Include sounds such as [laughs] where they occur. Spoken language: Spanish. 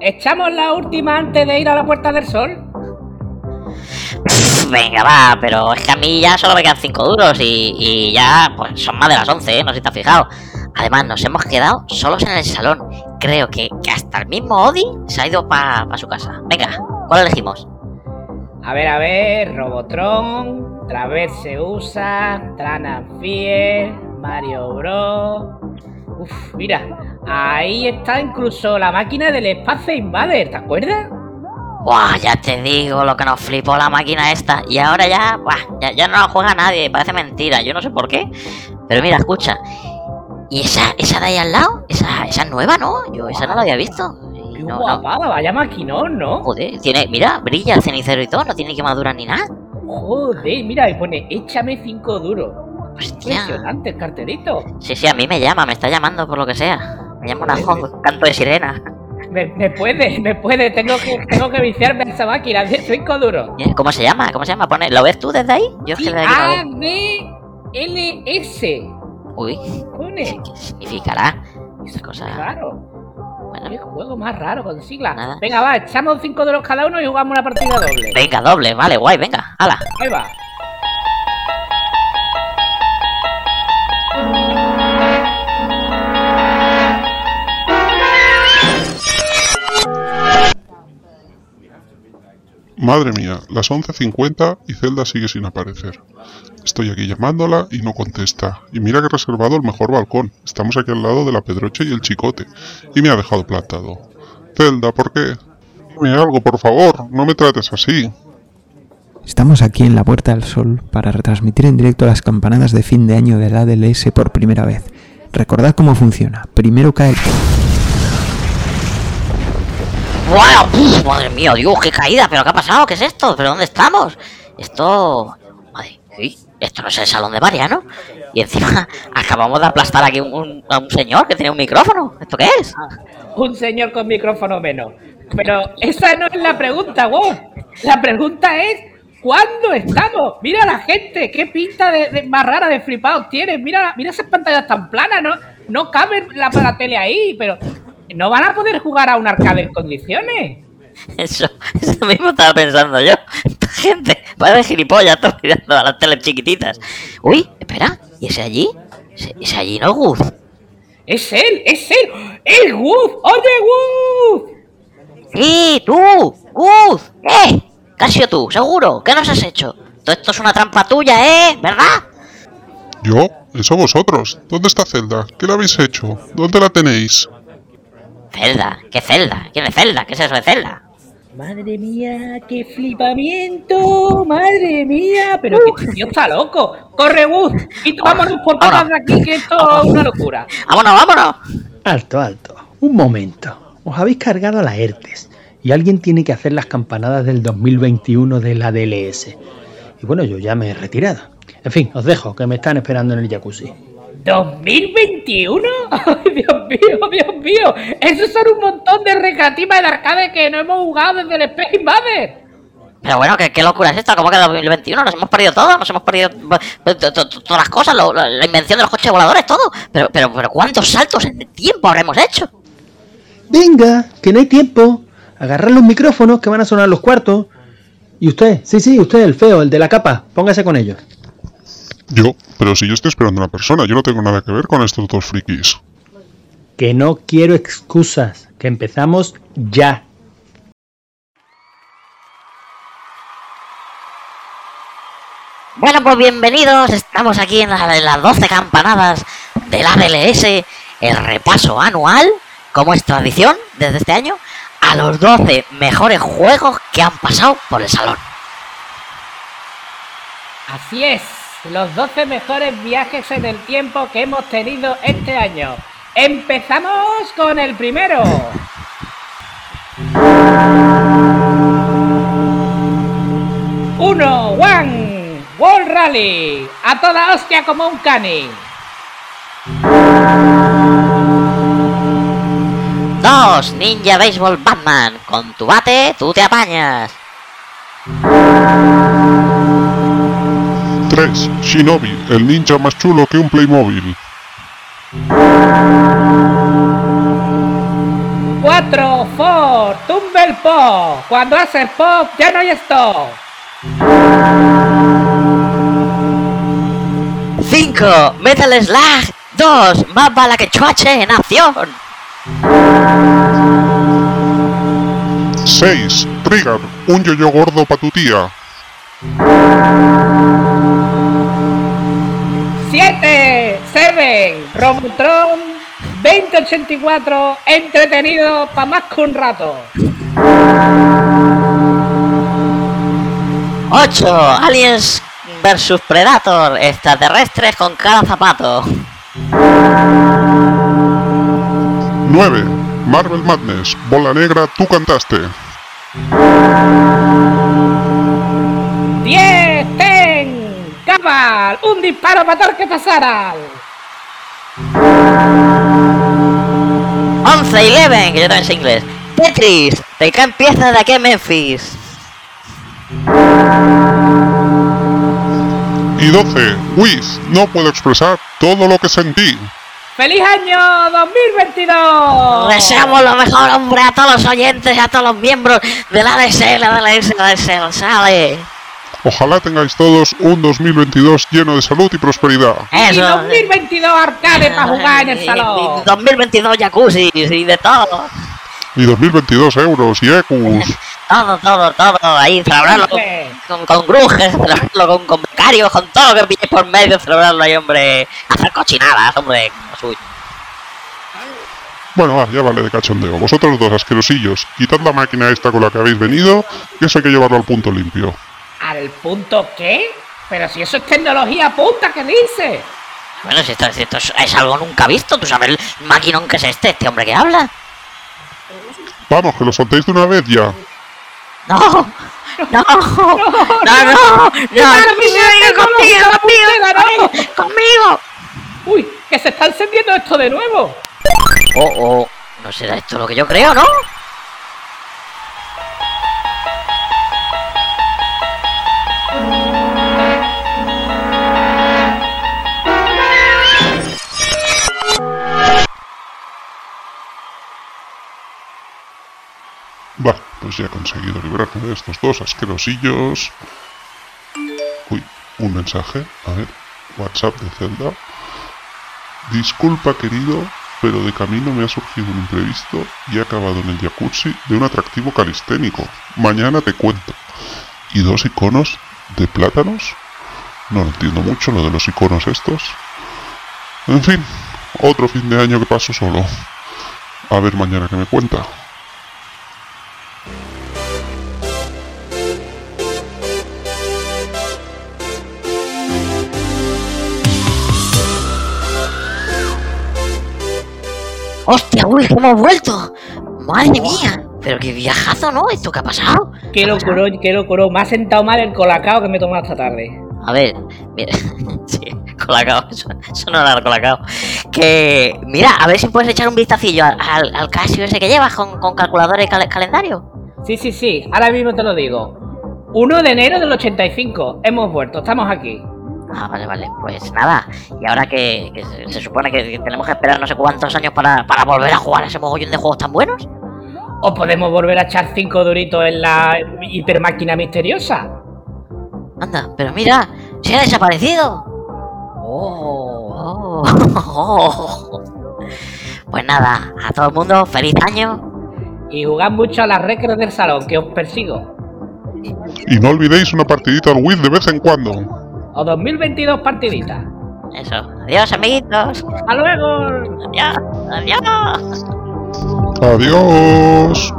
¿echamos la última antes de ir a la Puerta del Sol? [laughs] Venga, va, pero es que a mí ya solo me quedan 5 duros y, y ya pues son más de las 11, ¿eh? No sé si te has fijado. Además, nos hemos quedado solos en el salón. Creo que, que hasta el mismo Odi se ha ido para su casa. Venga, ¿cuál elegimos? A ver, a ver, Robotron, Traverse USA, Trananfier, Mario Bros. Uf, mira, ahí está incluso la máquina del Space Invader, ¿te acuerdas? Buah, ya te digo lo que nos flipó la máquina esta. Y ahora ya, buah, ya, ya no la juega nadie, parece mentira, yo no sé por qué. Pero mira, escucha. ¿Y esa, esa de ahí al lado? Esa, esa es nueva, ¿no? Yo esa no la había visto. Qué No, no. guapada, vaya maquinón, ¿no? Joder, tiene, mira, brilla el cenicero y todo, no tiene quemaduras ni nada. Joder, mira, y pone, échame cinco duros. Hostia. Impresionante el cartelito. Sí, sí, a mí me llama, me está llamando por lo que sea. Me llama una un canto de sirena. Me, me puede, me puede, tengo que, tengo que viciarme a esa máquina de cinco duros. ¿Cómo se llama? ¿Cómo se llama? Pone, ¿Lo ves tú desde ahí? Yo es que desde aquí no veo. A-D-L-S. Uy. ¿qué significará? Esa cosa. Claro. Qué Bueno, juego más raro con siglas. Nada. Venga, va, echamos cinco duros cada uno y jugamos una partida doble. venga, doble, vale, guay, venga, hala. Ahí va. Madre mía, las 11.50 y Zelda sigue sin aparecer. Estoy aquí llamándola y no contesta. Y mira que he reservado el mejor balcón. Estamos aquí al lado de la Pedroche y el Chicote. Y me ha dejado plantado. Zelda, ¿por qué? Dime algo, por favor. No me trates así. Estamos aquí en la Puerta del Sol para retransmitir en directo las campanadas de fin de año del ADLS por primera vez. Recordad cómo funciona. Primero cae el... ¡Wow! Madre mía, Dios, qué caída, pero ¿qué ha pasado? ¿Qué es esto? ¿Pero dónde estamos? Esto. Madre, uy, esto no es el salón de Mariano. Y encima [laughs] acabamos de aplastar aquí un- a un señor que tiene un micrófono. ¿Esto qué es? Un señor con micrófono menos. Pero esa no es la pregunta, wow. La pregunta es, ¿cuándo estamos? Mira la gente, qué pinta de, de- más rara de flipados tienes. Mira, mira esas pantallas tan planas, ¿no? No cabe la, la tele ahí, pero no van a poder jugar a un arcade en condiciones. Eso, eso mismo estaba pensando yo. Esta gente, parece gilipollas, está mirando a las teles chiquititas. Uy, espera, ¿y ese allí? Ese, ese allí no es Gus. Es él, es él, es Wood. Oye, Wood. ¡Sí, tú! ¿Qué has sido tú? ¿Seguro? ¿Qué nos has hecho? Todo esto es una trampa tuya, ¿eh? ¿Verdad? ¿Yo? ¿Eso vosotros? ¿Dónde está Zelda? ¿Qué le habéis hecho? ¿Dónde la tenéis? Zelda, ¿qué Zelda? ¿Quién es Zelda? ¿Qué es eso de Zelda? Madre mía, qué flipamiento, madre mía, pero que este tío está loco. Corre, Wood, y vámonos por todas de aquí, que esto es una locura. ¡Vámonos, vámonos! Alto, alto. Un momento. Os habéis cargado a la ERTES y alguien tiene que hacer las campanadas del 2021 de la DLS. Y bueno, yo ya me he retirado. En fin, os dejo, que me están esperando en el jacuzzi. ¿2021? [laughs] ¡Ay, Dios mío, Dios mío! Esos son un montón de recreativas de arcade que no hemos jugado desde el Space Invader. Pero bueno, ¿qué, qué locura es esta? ¿Cómo que 2021? Nos hemos perdido todo, nos hemos perdido to- to- todas las cosas, lo- la, la invención de los coches voladores, todo. Pero, pero, pero ¿cuántos saltos en el tiempo habremos hecho? Venga, que no hay tiempo. Agarrad los micrófonos que van a sonar los cuartos. Y usted, sí, sí, usted, el feo, el de la capa, póngase con ellos. Yo, pero si yo estoy esperando a una persona, yo no tengo nada que ver con estos dos frikis. Que no quiero excusas, que empezamos ya. Bueno, pues bienvenidos, estamos aquí en, la- en las 12 campanadas del ADLS, el repaso anual, como es tradición desde este año, a los 12 mejores juegos que han pasado por el salón. Así es, los 12 mejores viajes en el tiempo que hemos tenido este año. Empezamos con el primero. Uno, One, World Rally, a toda hostia como un cani. Dos, Ninja Baseball Batman, con tu bate tú te apañas. 3. Shinobi, el ninja más chulo que un Playmobil. Cuatro, Ford, favor, tumbe el pop. Cuando haces pop ya no hay stop. 5. Metal Slug 2. Más bala que chuache en acción. 6. Trigger, un yoyo gordo pa' tu tía. Robotron 2084. Entretenido para más que un rato. 8. Aliens versus Predator. Extraterrestres con cada zapato. 9. Marvel Madness, bola negra, tú cantaste. 10. Ten. Cabal. Un disparo para que pasara. 11. Eleven. Que yo también sé inglés. Tetris. Te caen piezas de aquí a Memphis. Y 12. Wiz, no puedo expresar todo lo que sentí. ¡Feliz año 2022! Deseamos lo mejor, hombre, a todos los oyentes y a todos los miembros de la ADS, la ADS, la ADS, lo sabe. Ojalá tengáis todos un 2022 lleno de salud y prosperidad. Y Eso. 2022 arcade para jugar en el Y- salón. y 2022 jacuzzi y de todo. Y 2022 euros y ecus. Todo, todo, todo. Ahí, celebrarlo con, con, con grujes, celebrarlo con, con becarios, con todo lo que pilléis por medio, celebrarlo ahí, hombre. Hacer cochinadas, hombre. suyo. Bueno, va, ya vale de cachondeo. Vosotros dos asquerosillos, quitad la máquina esta con la que habéis venido, que eso hay que llevarlo al punto limpio. ¿Al punto qué? Pero si eso es tecnología punta, ¿qué dice? Bueno, si esto, si esto es, es algo nunca visto, tú sabes el maquinón que es este, este hombre que habla. Vamos, que lo soltéis de una vez ya. No, no, no, no, no, conmigo, no, conmigo, no, no. conmigo, conmigo. Uy, que se está encendiendo esto de nuevo. Oh, oh, no será esto lo que yo creo, ¿no? Pues ya he conseguido librarme de estos dos asquerosillos. Uy, un mensaje. A ver, WhatsApp de Zelda. Disculpa, querido, pero de camino me ha surgido un imprevisto y he acabado en el jacuzzi de un atractivo calisténico. Mañana te cuento. ¿Y dos iconos de plátanos? No lo entiendo mucho lo de los iconos estos. En fin, otro fin de año que paso solo. A ver mañana que me cuenta. ¡Hostia, uy, hemos vuelto! ¡Madre mía! Pero qué viajazo, ¿no? ¿Esto qué ha pasado? Qué locurón, qué locurón. Me ha sentado mal el colacao que me he tomado esta tarde. A ver, mira, [laughs] sí, colacao, eso, eso no era el colacao. Que, mira, a ver si puedes echar un vistacillo al, al, al Casio ese que llevas con, con calculadora y cal- calendario. Sí, sí, sí. Ahora mismo te lo digo. 1 de enero del 85. Hemos vuelto. Estamos aquí. Ah, vale, vale, pues nada. Y ahora que, que se, se supone que, que tenemos que esperar no sé cuántos años para, para volver a jugar a ese mogollón de juegos tan buenos. O podemos volver a echar 5 duritos en la hipermáquina misteriosa. Anda, pero mira, se ha desaparecido. Oh, oh. [laughs] Pues nada, a todo el mundo, feliz año. Y jugad mucho a las recreos del salón, que os persigo. Y no olvidéis una partidita al Wii de vez en cuando. O 2022 partiditas. Eso. Adiós, amiguitos. ¡Hasta luego! Adiós. Adiós. Adiós.